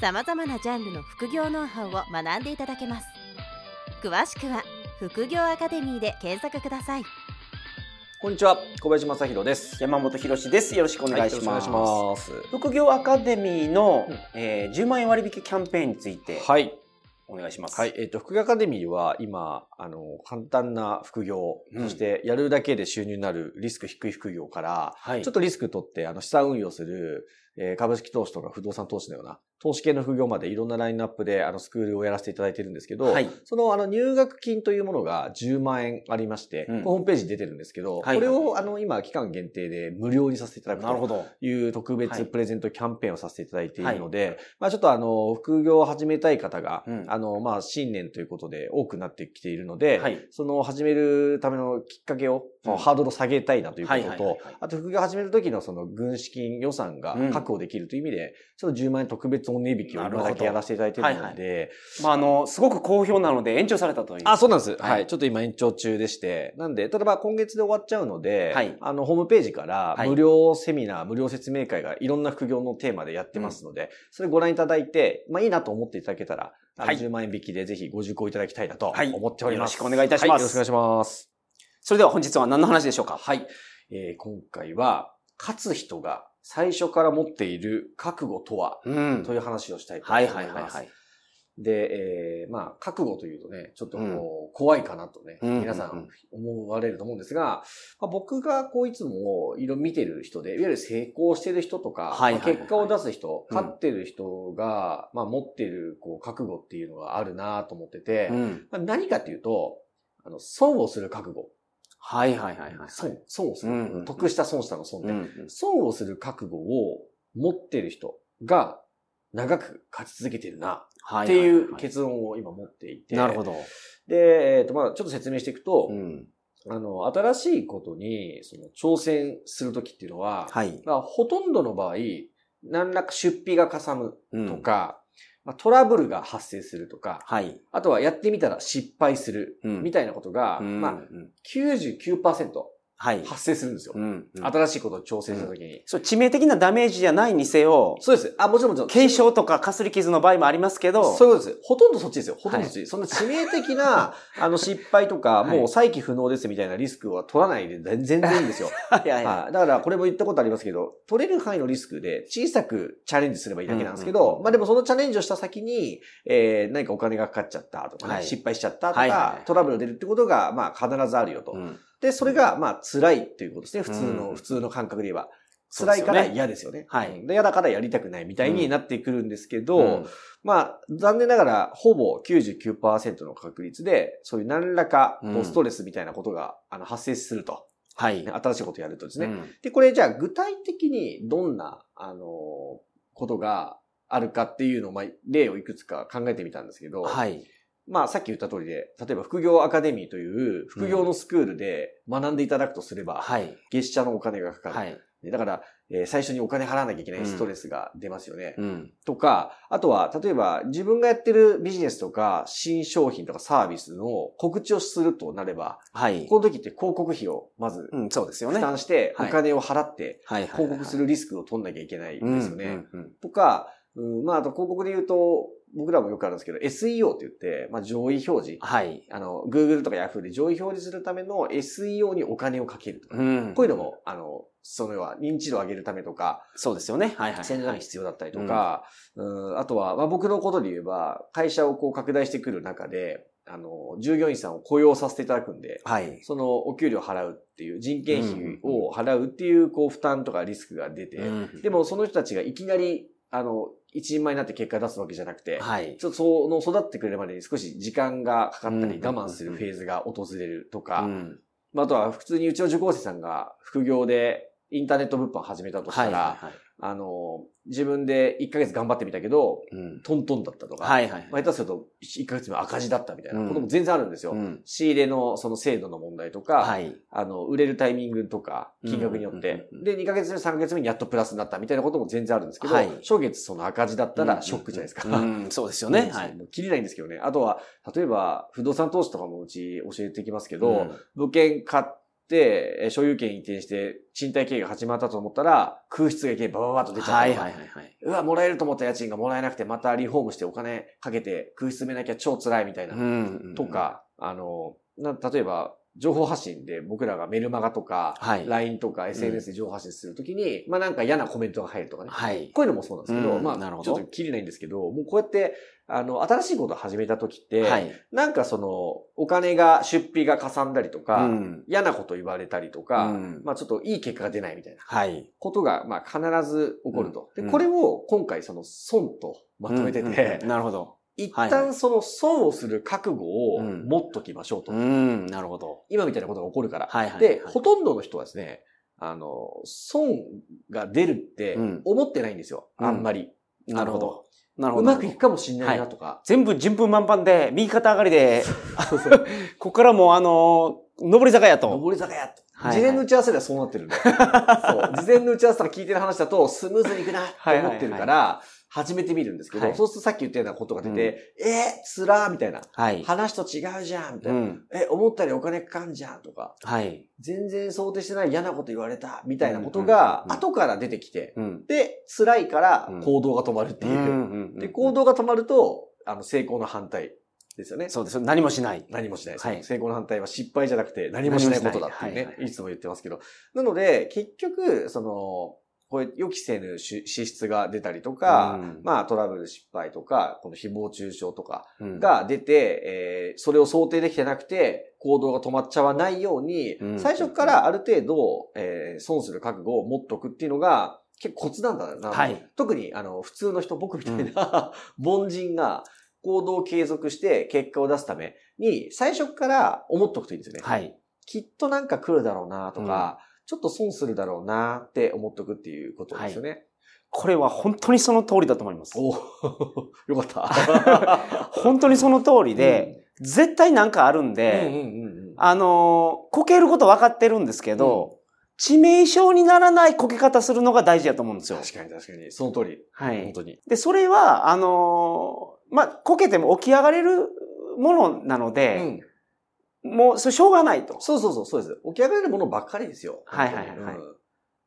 さまざまなジャンルの副業ノウハウを学んでいただけます詳しくは副業アカデミーで検索くださいこんにちは、小林正弘です。山本博です。よろしくお願いします。はい、ます。副業アカデミーの、うんえー10万円割引キャンペーンについてはい。お願いします。はい。えっ、と、副業アカデミーは今、あの、簡単な副業、うんそしてやるだけで収入になるリスク低い副業から、はい。ちょっとリスク取って、あの、資産運用する、えー株式投資とか不動産投資のような、投資系の副業までいろんなラインナップで、あの、スクールをやらせていただいてるんですけど、はい。その、あの、入学金というものが10万円ありまして、うんホームページに出てるんですけど、はいこれを、あの、今、期間限定で無料にさせていただくとなるほど。いう特はい別プレゼントキャンペーンをさせていただいているので、まあちょっとあの、副業を始めたい方が、うんあの、まあ新年ということで多くなってきているので、はい。その始めるためのきっかけを、うん。ハードルを下げたいなということと、はいはいはいはい。あと副業を始める時のその軍資金予算がうん。確保できるという意味で、ちょっと10万円特別お値引きを今だけやらせていただいているので、なるまあ、あの、すごく好評なので延長されたという。あ、そうなんです。はい。はい。ちょっと今延長中でして。なんで、ただまあ今月で終わっちゃうので、はい。あの、ホームページからはい。無料セミナー、無料説明会がいろんな副業のテーマでやってますので、それご覧いただいて、まあいいなと思っていただけたら、はい。10万円引きでぜひご受講いただきたいなとはい。思っております。よろしくお願いいたします。はよろしくお願いします。それでは本日は何の話でしょうか？はい。えー今回は、勝つ人が最初から持っている覚悟とは、うんという話をしたいと思はいいます。はいはいはい。で、えーまあ、覚悟というとね、ちょっとこう、うん怖いかなとね、うん皆さうん思われると思うんですが、まあ、僕がこういつもいろいろ見てる人で、いわゆる成功してる人とか、はいはいはいまあ結果を出す人、うん勝ってる人が、まあ、持ってるこう覚悟っていうのがあるなと思ってて、うん。まあ、何かっていうと、あの、損をする覚悟。はいはいはいはい。損、損をする。うんうんうん得した損したの損で、うんうん損をする覚悟を持ってる人が長く勝ち続けてるなはっていうは結論を今持っていて。なるほど。で、えっ、と、まあちょっと説明していくと、うん。あの、新しいことに、その、挑戦するときっていうのは、はい。まあ、ほとんどの場合、何らか出費がかさむうんとか、まあ、トラブルが発生するとか、はい。あとはやってみたら失敗する、うんみたいなことが、うんまあ、うん99%はい。発生するんですよ。うんうん新しいことを挑戦したときに。そう、致命的なダメージじゃないにせよ、そうです。あ、もちろんもちろん。軽傷とかかすり傷の場合もありますけど、そういうことです。ほとんどそっちですよ。ほとんどそっち。そんな致命的な、あの、失敗とか、はいもう再起不能ですみたいなリスクは取らないで全全然いいんですよ。はいはいははい。だから、これも言ったことありますけど、取れる範囲のリスクで小さくチャレンジすればいいだけなんですけど、まあでもそのチャレンジをした先に、えー、何かお金がかかっちゃったとかね、はい失敗しちゃったとか、はいはいはいトラブルが出るってことが、まあ必ずあるよと。い。うんで、それが、まあ辛いっていうことですね。普通の、うん普通の感覚で言えば。辛いから嫌ですよね。はい嫌だからやりたくないみたいになってくるんですけど、うんまあ、残念ながら、ほぼ99%の確率で、そういう何らか、ストレスみたいなことが、あの発生すると。はい。ね新しいことをやるとですね。うんで、これじゃあ具体的にどんな、あの、ことがあるかっていうのを、まあ、例をいくつか考えてみたんですけど、はい。まあ、さっき言った通りで、例えば副業アカデミーという副業のスクールで学んでいただくとすれば、はい。月謝のお金がかかる。はい。ねだから、えー最初にお金払わなきゃいけないストレスが出ますよね。うん。とか、あとは、例えば自分がやってるビジネスとか、新商品とかサービスの告知をするとなれば、はい。この時って広告費をまずうん、そうですよね。負担して、おはい金を払って、広告するリスクを取んなきゃいけないんですよね。うんうんうんとか、うん、まあ、あと広告で言うと、僕らもよくあるんですけど、SEO って言って、まあ、上位表示。はい。あの、Google とか Yahoo で上位表示するための SEO にお金をかけるとか。うんこういうのも、あの、その要は認知度を上げるためとか、そうですよね。はいはい。宣伝が必要だったりとか、うん、あとは、まあ、僕のことで言えば、会社をこう拡大してくる中で、あの、従業員さんを雇用させていただくんで、はい。そのお給料払うっていう、人件費を払うっていう、こう、負担とかリスクが出て、うんでもその人たちがいきなり、あの、一人前になって結果出すわけじゃなくて、はい。ちょっとその育ってくれるまでに少し時間がかかったりうん我慢するフェーズが訪れるとか、うんまあ、あとは普通にうちの受講生さんが副業でインターネット物販始めたとしたら、はいはいはい。あの、自分で1ヶ月頑張ってみたけど、うん。トントンだったとか、はいはい。まあ、下手すると1ヶ月目赤字だったみたいなことも全然あるんですよ。うん。仕入れのその精度の問題とか、はい。あの、売れるタイミングとか、金額によっうんうんてうんうん。で、2ヶ月目、3ヶ月目にやっとプラスになったみたいなことも全然あるんですけど、はい初月その赤字だったらショックじゃないですか。うん、そうですよね。はい。もう切りないんですけどね。あとは、例えば、不動産投資とかもうち教えてきますけど、うん物件買って、え所有権移転して、賃貸経営が始まったと思ったら、空室がいきなりババババッと出ちゃったはいはいはいはい。うわ、もらえると思った家賃がもらえなくて、またリフォームしてお金かけて空室埋めなきゃ超辛いみたいな。んと、か、あの、な例えば、情報発信で僕らがメルマガとか、はい。LINE とか SNS で情報発信するときに、まあなんか嫌なコメントが入るとかね。はい。こういうのもそうなんですけど、まあ、うんなるほどちょっと切れないんですけど、もうこうやって、あの、新しいことを始めたときって、はい。なんかその、お金が、出費がかさんだりとか、うん嫌なこと言われたりとか、うんまあちょっといい結果が出ないみたいなはい。ことが、まあ必ず起こると。うんで、これを今回その損とまとめてて、うんうんうんなるほど。一はいは旦その損をする覚悟をうん持っときましょうと。うん、なるほど。今みたいなことが起こるから。はいはい。で、はいほとんどの人はですね、あの、損が出るってうん思ってないんですよ。うんあんまり。なるほど。なるほど。うまくいくかもしんないなとか。全部順風満帆で、右肩上がりで。ここからもうあの、上り坂やと。上り坂やと。はい事前の打ち合わせではそうなってるんで。そう。事前の打ち合わせとか聞いてる話だと、スムーズにいくなって思ってるから、始めてみるんですけど、はいそうするとさっき言ったようなことが出て、えー、つらーみたいな。はい。話と違うじゃんみたいな。うん。え、思ったよりお金かかんじゃんとか。はい。全然想定してない嫌なこと言われたみたいなことがうんうんうん後から出てきて、うん。で、辛いからうん行動が止まるっていう。うんで、行動が止まると、あの、成功の反対ですよね。そうです。何もしない。何もしないはい成功の反対は失敗じゃなくて何もしないことだっていうね。はいはいいつも言ってますけど。なので、結局、その、こう予期せぬ支支出が出たりとか、うんまあトラブル失敗とか、この誹謗中傷とかうん、が出て、えーそれを想定できてなくて、行動が止まっちゃわないように、うん最初からある程度、えー損する覚悟を持っとくっていうのが、結構コツなんだな。はい特に、あの、普通の人、僕みたいな、凡人が行動を継続して結果を出すために、最初から思っとくといいんですよね。はい。きっとなんか来るだろうなとか、ちょっと損するだろうなって思っとくっていうことですよね。これは本当にその通りだと思います。お よかった。本当にその通りで、絶対なんかあるんうんうんで、うんうんあのーこけること分かってるんですけど、致命傷にならないこけ方するのが大事だと思うんですよ。確かに確かに。その通り。はい。本当に。で、それは、あのーまあ、こけても起き上がれるものなのうで、ん。もう、それしょうがないと。そうそうそう、そうです。起き上がれるものばっかりですよ。はいはいはいはいうん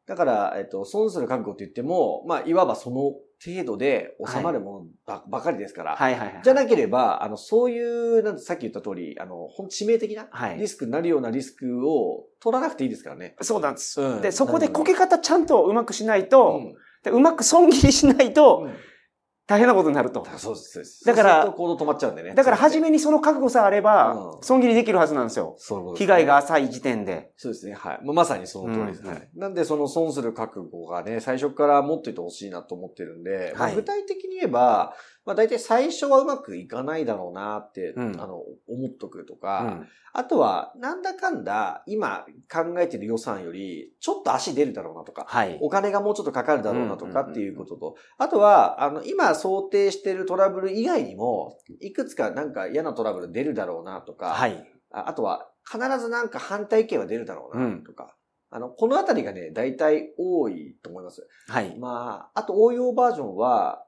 だから、えっと、損する覚悟って言っても、まあ、いわばその程度で収まるものば,、ばかりですから。はいはいはい。じゃなければ、あの、そういう、なんてさっき言った通り、あの、ほんと致命的なはいリスクになるようなリスクを取らなくていいですからね。そうなんです。うんで、そこでこけ方ちゃんとうまくしないと、うんでうまく損切りしないと、うん大変なことになると。そうです、そうです。だから行動止まっちゃうんでね。だから初め、めにその覚悟さえあれば、うん損切りできるはずなんですよ。そうですね被害が浅い時点で。そうですね。はい。まさにその通りです。うんはい。なんで、その損する覚悟がね、最初から持っていてほしいなと思ってるんで、まあはい具体的に言えば、まあ大体最初はうまくいかないだろうなって、うんあの、思っとくとうか、ん。あとは、なんだかんだ、今考えてる予算より、ちょっと足出るだろうなとか、はい。お金がもうちょっとかかるだろうなとかうんっていうことと、あとは、あの、今想定してるトラブル以外にも、いくつかなんか嫌なトラブル出るだろうなとか、はい。ああとは、必ずなんか反対意見は出るだろうなとか、あの、このあたりがね、大体多いと思います。はい。まあ、あと応用バージョンは、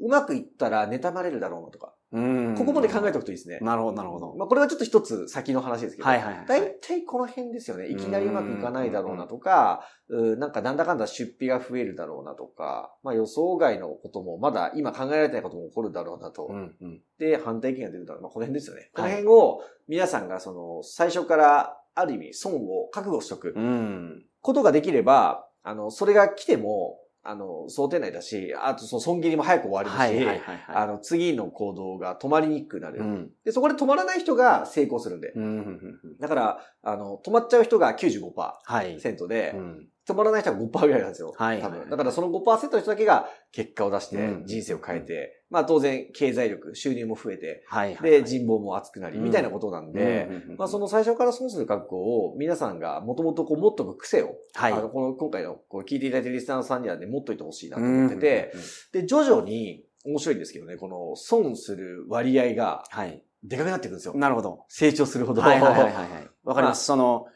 うまくいったら妬まれるだろうなとか、うんここまで考えておくといいですね。なるほど、なるほど。まあ、これはちょっと一つ先の話ですけど、はいはいはい大体この辺ですよね。いきなりうまくいかないだろうなとか、うなんかなんだかんだ出費が増えるだろうなとか、まあ予想外のことも、まだ今考えられてないことも起こるだろうなと。うんうん。で、反対意見が出るだろう。まあこの辺ですよね。このはい辺を皆さんがその、最初からある意味損を覚悟しとくうん。ことができれば、あの、それが来ても、あの、想定内だし、あとその損切りも早く終わるし、はいはいはいはあの、次の行動が止まりにくくなる。い。うん。で、そこで止まらない人が成功するんで。うん。だから、あの、止まっちゃう人が95%はい。で、うん止まらない人は5%ぐらいなんですよ。はい多分。だからその5%の人だけが結果を出してうん人生を変えて、まあ当然経済力、収入も増えて、はいはい。で、人望も厚くなり、うんみたいなことなんで、まあその最初から損する覚悟を皆さんがもともとこう持っとく癖を、はいあの、この今回のこう聞いていただいてるリスナーさんにはね、持っといてほしいなと思ってて、で、徐々に面白いんですけどね、この損する割合がはい。でかくなっていくんですよ。なるほど。成長するほど。はいはいはいはいはい。わかります。その、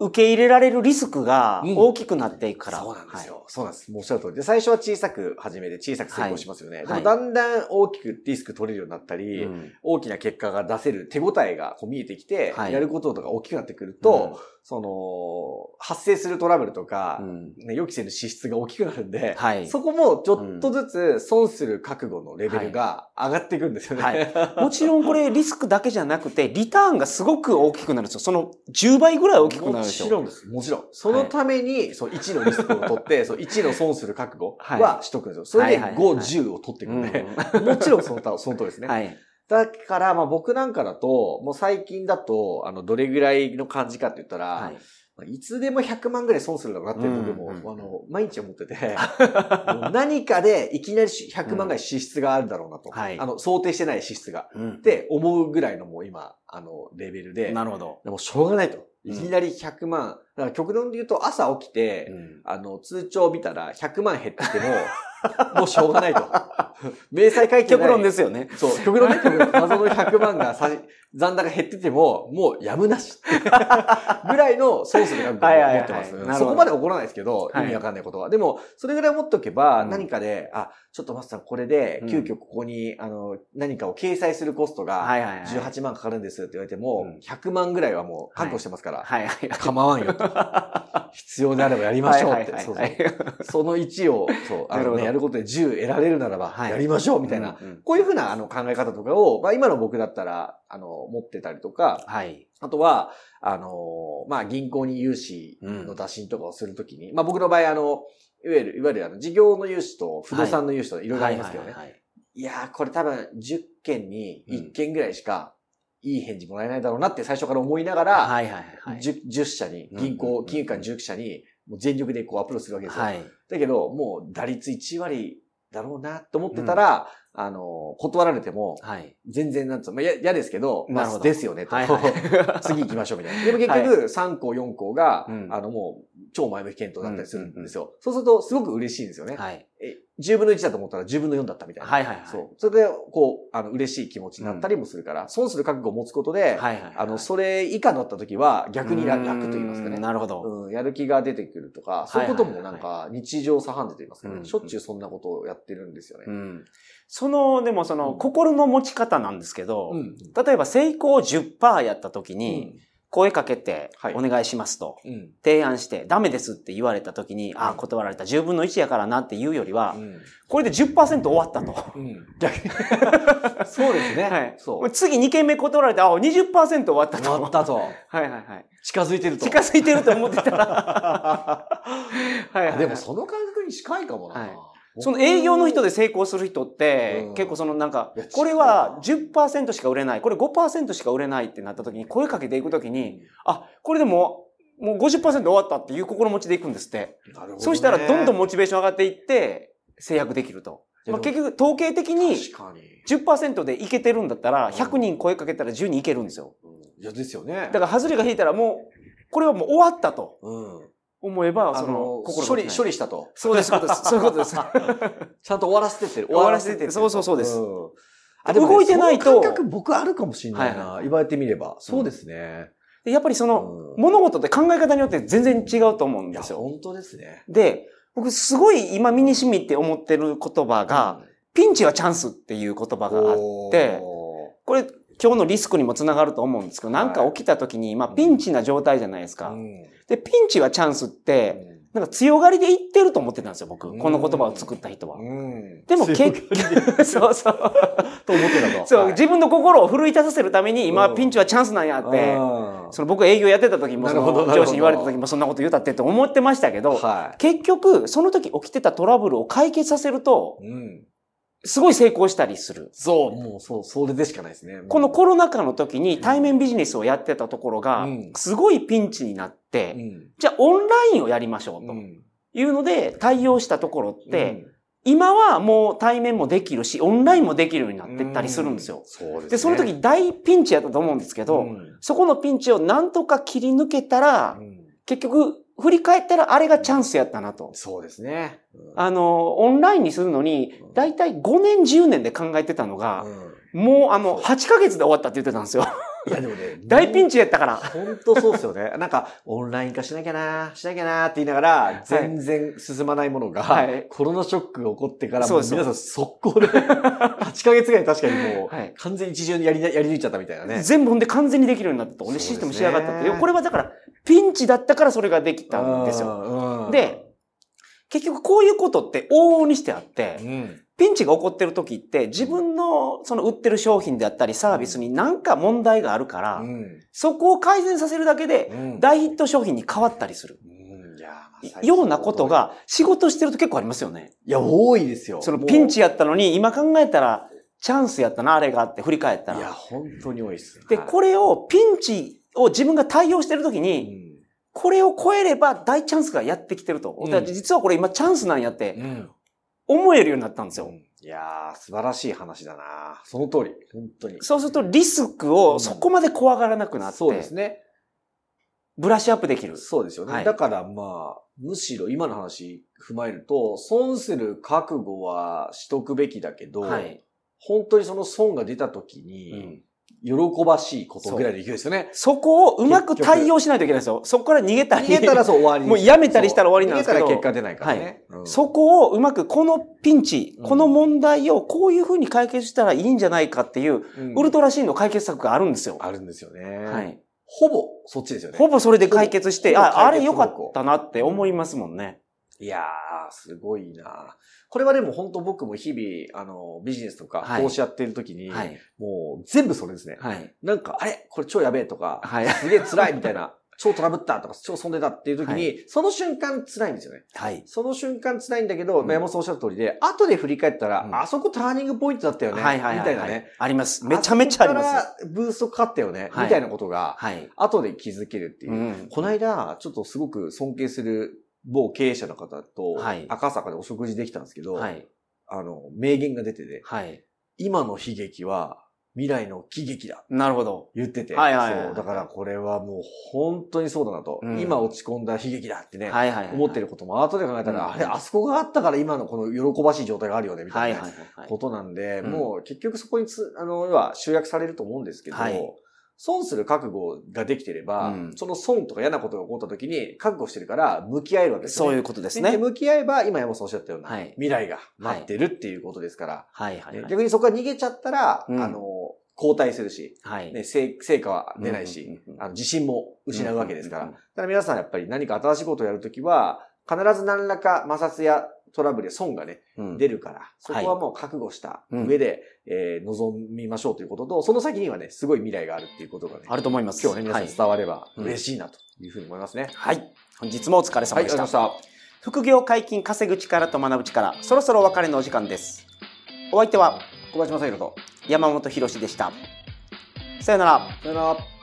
受け入れられるリスクがうん大きくなっていくから。そうなんですよ。そうなんです。もうおっしゃる通りで、最初は小さく始めて小さく成功しますよね。はいでもだんだん大きくリスク取れるようになったり、はい。うん大きな結果が出せる手応えがこう見えてきて、はいやることとか大きくなってくると、その、発生するトラブルとかう、んね、予期せぬ支出が大きくなるんで、はい。そこもちょっとずつ損する覚悟のレベルが上がっていくんですよね。はいもちろんこれリスクだけじゃなくて、リターンがすごく大きくなるんですよ。その10倍ぐらい大きくなるんですよ。もちろんです。もちろん。そのために、そう、1のリスクを取って、そう、1の損する覚悟はしとくんですよ。それで5、はいはいはい10を取っていくんで、うん もちろんそのた、その通りですね。はい。だから、まあ僕なんかだと、もう最近だと、あの、どれぐらいの感じかって言ったら、はい。まあいつでも100万ぐらい損するだろうなって僕も、うんうんあの、毎日思ってて、何かでいきなり100万ぐらい支出があるだろうなと。はいあの、想定してない支出が。うんって思うぐらいのもう今、あの、レベルで、なるほど。でもしょうがないと。うんいきなり100万。だから極論で言うと朝起きて、うんあの、通帳を見たら100万減ってても、もうしょうがないと。明細書いてない。極論ですよね。そう、極論ね、極論謎の100万がさ残高減ってても、もうやむなし。ぐらいのソースで覚悟を持ってますはいはいはいなるほどそこまで起こらないですけど、はい意味わかんないことは。でも、それぐらい思っておけば、うん何かで、あ、ちょっとマスターこれで、急遽ここに、あの、何かを掲載するコストが、はいはいはい。18万かかるんですって言われても、うん100万ぐらいはもう確保してますから、はいはいはい。構わんよと。必要であればやりましょうって。はいそうそうはいはいその1を、そう、あのね、やることで10得られるならば、はい。やりましょうみたいな、うんうんこういうふうなあの考え方とかを、まあ今の僕だったら、あの、持ってたりとか、はい。あとは、あの、まあ銀行に融資の打診とかをするときに、まあ僕の場合、あの、いわゆる、いわゆるあの、事業の融資と不動産の融資といろいろありますけどね。はいやー、これ多分10件に1件ぐらいしか、いい返事もらえないだろうなって最初から思いながら、はいはいはい。10, 10社に、銀行、うん金融機関10社に、もう全力でこうアプローチするわけですよ。はい。だけど、もう打率1割だろうなと思ってたら、あの、断られても、はい。全然なんつうの、まあ、や嫌ですけど、まあ、ですよねと。はいは 次行きましょうみたいな。でも結局、3校、4校が、うんあの、もう、超前向き検討だったりするんですよ。そうすると、すごく嬉しいんですよね。はい。え、10分の1だと思ったら10分の4だったみたいな。はいはいはいそう。それで、こう、あの、嬉しい気持ちになったりもするから、損する覚悟を持つことで、はいはいはい。あの、それ以下だった時は逆に楽楽と言いますかねうん。なるほど。うん、やる気が出てくるとか、そういうこともなんか日常茶飯事と言いますかね、うんしょっちゅうそんなことをやってるんですよね。うん。その、でもその、うん心の持ち方なんですけど、うん。例えば成功10%やった時うに、ん。声かけてはい、お願いしますと、うん。提案して、ダメですって言われた時に、あ、断られた、10分の1やからなっていうよりは、うん。これで10%終わったと。そうですね。はい。そう。次2件目断られて、あ、20%終わったと。終わったと。はいはいはい。近づいてると。近づいてると思ってたら。はいはいはいでもその感覚に近いかもな。はいその営業の人でで成功する人って、うん結構そのなんかこれは10%しか売れない、これ5%しか売れないってなった時に、声かけていく時に、あ、これでもう、もう50%終わったっていう心持ちでいくんですって。なるほどねそうしたらどんどんモチベーション上がっていって、制約できると。まあ、結局、統計的に確かに。10%でいけてるんだったら、うん100人声かけたら10人いけるんですよ。うんいや、ですよね。だから、外れが引いたらもう、これはもう終わったとうん。思えば、その、、心処理、処理。理したと。そうです、そうです。そういうことです。ちゃんと終わらせてってる。終わらせてってそうそうそうですんあでも動いてないと感覚僕あるかもしれないな。言われてみれば。そうですね。でやっぱりその、うん物事って考え方によって全然違うと思うんですよ。本当ですね。で、僕すごい今身に染みって思ってる言葉が、ピンチはチャンスっていう言葉があって、これ今日のリスクにもつながると思うんですけど、なんか起きた時に、まあピンチな状態じゃないですか。うんで、ピンチはチャンスって、なんか強がりで言ってると思ってたんですよ、僕。この言葉を作った人は。うんでも結強がりで そうそう。と思ってたと。そう、はい自分の心を奮い立たせるために、今うんピンチはチャンスなんやって、うんその僕営業やってた時も、上司に言われた時もそんなこと言うたってって思ってましたけど、は結局、その時起きてたトラブルを解決させると。すごい成功したりする。そう、もうそう、それでしかないですね。このコロナ禍の時に対面ビジネスをやってたところがうん、すごいピンチになって、うん、じゃあオンラインをやりましょうとうん。いうので対応したところって、うん。今はもう対面もできるし、オンラインもできるようになってったりするんですよ。そうですね。で、その時大ピンチやったと思うんですけど、うん。そこのピンチをなんとか切り抜けたら、うん。結局、振り返ったらあれがチャンスやったなと。そうですね。うんあの、オンラインにするのに、だいたい5年10年で考えてたのが、うんもうあの、8ヶ月で終わったって言ってたんですよ。いやでもね、大ピンチやったから。本当そうですよね。なんか、オンライン化しなきゃな、しなきゃなって言いながら、全然進まないものが、はいコロナショックが起こってから、もう皆さん速攻で、8ヶ月ぐらい確かにもう、はい完全に一重にやりなやり抜いちゃったみたいなね。全部ほんで完全にできるようになったと。ねシステム仕上がったって。これはだから、ピンチだったからそれができたんですよ。よで、結局こういうことって往々にしてあってう、ん。ピンチが起こってる時って自分のその売ってる商品であったりサービスに何か問題があるから、うん。そこを改善させるだけでうん大ヒット商品に変わったりする。うんようなことが仕事してると結構ありますよね。いや、多いですよ。そのピンチやったのに今考えたらチャンスやったな、あれがあって振り返ったいや、ら。本当に多いです。で、はいこれをピンチを自分が対応してる時に、これを超えれば大チャンスがやってきてると。うん実はこれ今チャンスなんやってうん。うん思えるようになったんですよ。いやー、素晴らしい話だなその通り。本当に。そうするとリスクをそこまで怖がらなくなって、そうですね。ブラッシュアップできる。そうですよね。はいだからまあ、むしろ今の話踏まえると、損する覚悟はしとくべきだけど、はい。本当にその損が出た時うに、ん喜ばしいことぐらいでいけるですよね。そこをうまく対応しないといけないですよ。そこから逃げたり。逃げたらそう終わり もうやめたりしたら終わりなんですけど逃げたら結果出ないからね。うんそこをうまくこのピンチ、うんこの問題をこういうふうに解決したらいいんじゃないかっていう、うんウルトラシーンの解決策があるんですよ。あるんですよね。はい。ほぼそっちですよね。ほぼそれで解決して、あ、あれ良かったなって思いますもんね。いやー、すごいなこれはでも本当僕も日々、あの、ビジネスとかはい投資やってる時に、はい。もう全部それですね。はい。なんか、あれ？これ超やべえとか、はい。すげえ辛いみたいな、超トラブったとか、超損出たっていう時に、はその瞬間辛いんですよね。はい。その瞬間辛いんだけど、山本さんおっしゃる通りで、後で振り返ったら、うんあそこターニングポイントだったよね。はいはいはい。みたいなね。。あります。めちゃめちゃあります。からブーストかかったよね。はいみたいなことが、はい。後で気づけるっていう。うん。この間、ちょっとすごく尊敬する某経営者の方とはい、赤坂でお食事できたんですけど、はい。あの、名言が出てて、はい。今の悲劇は未来の喜劇だ。なるほど。言ってて。はいはいはいそう。だからこれはもう本当にそうだなと。うん今落ち込んだ悲劇だってね、はいはいはい。思ってることも後で考えたら、うんあれ、あそこがあったから今のこの喜ばしい状態があるよね、みたなね、はいいはいはいはい。ことなんで、うんもう結局そこにつ、あの、要は集約されると思うんですけど、はい損する覚悟ができてれば、うんその損とか嫌なことが起こった時に覚悟してるから向き合えるわけですよね。そういうことですでね。向き合えば、今山本さんおっしゃったような、はい未来が待ってるっていうことですから、はいはいはい。ね逆にそこから逃げちゃったら、うんあの、後退するし、はい。ね、成成果は出ないし、うんうんうんうんあの自信も失うわけですから。うんうんうんだから皆さんやっぱり何か新しいことをやるときは、必ず何らか摩擦やトラブルや損がね、うん出るから、そこはもう覚悟したうん上で、えー臨みましょうということと、その先にはね、すごい未来があるっていうことがね、あると思います。今日ね、皆さんはい伝わればうん嬉しいなというふうに思いますね。はい。本日もお疲れ様でした。副業解禁稼ぐ力と学ぶ力、そろそろお別れのお時間です。お相手はた。小林正宏と。山本博史でした。さよなら。さよなら。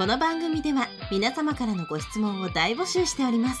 この番組では皆様からのご質問を大募集しております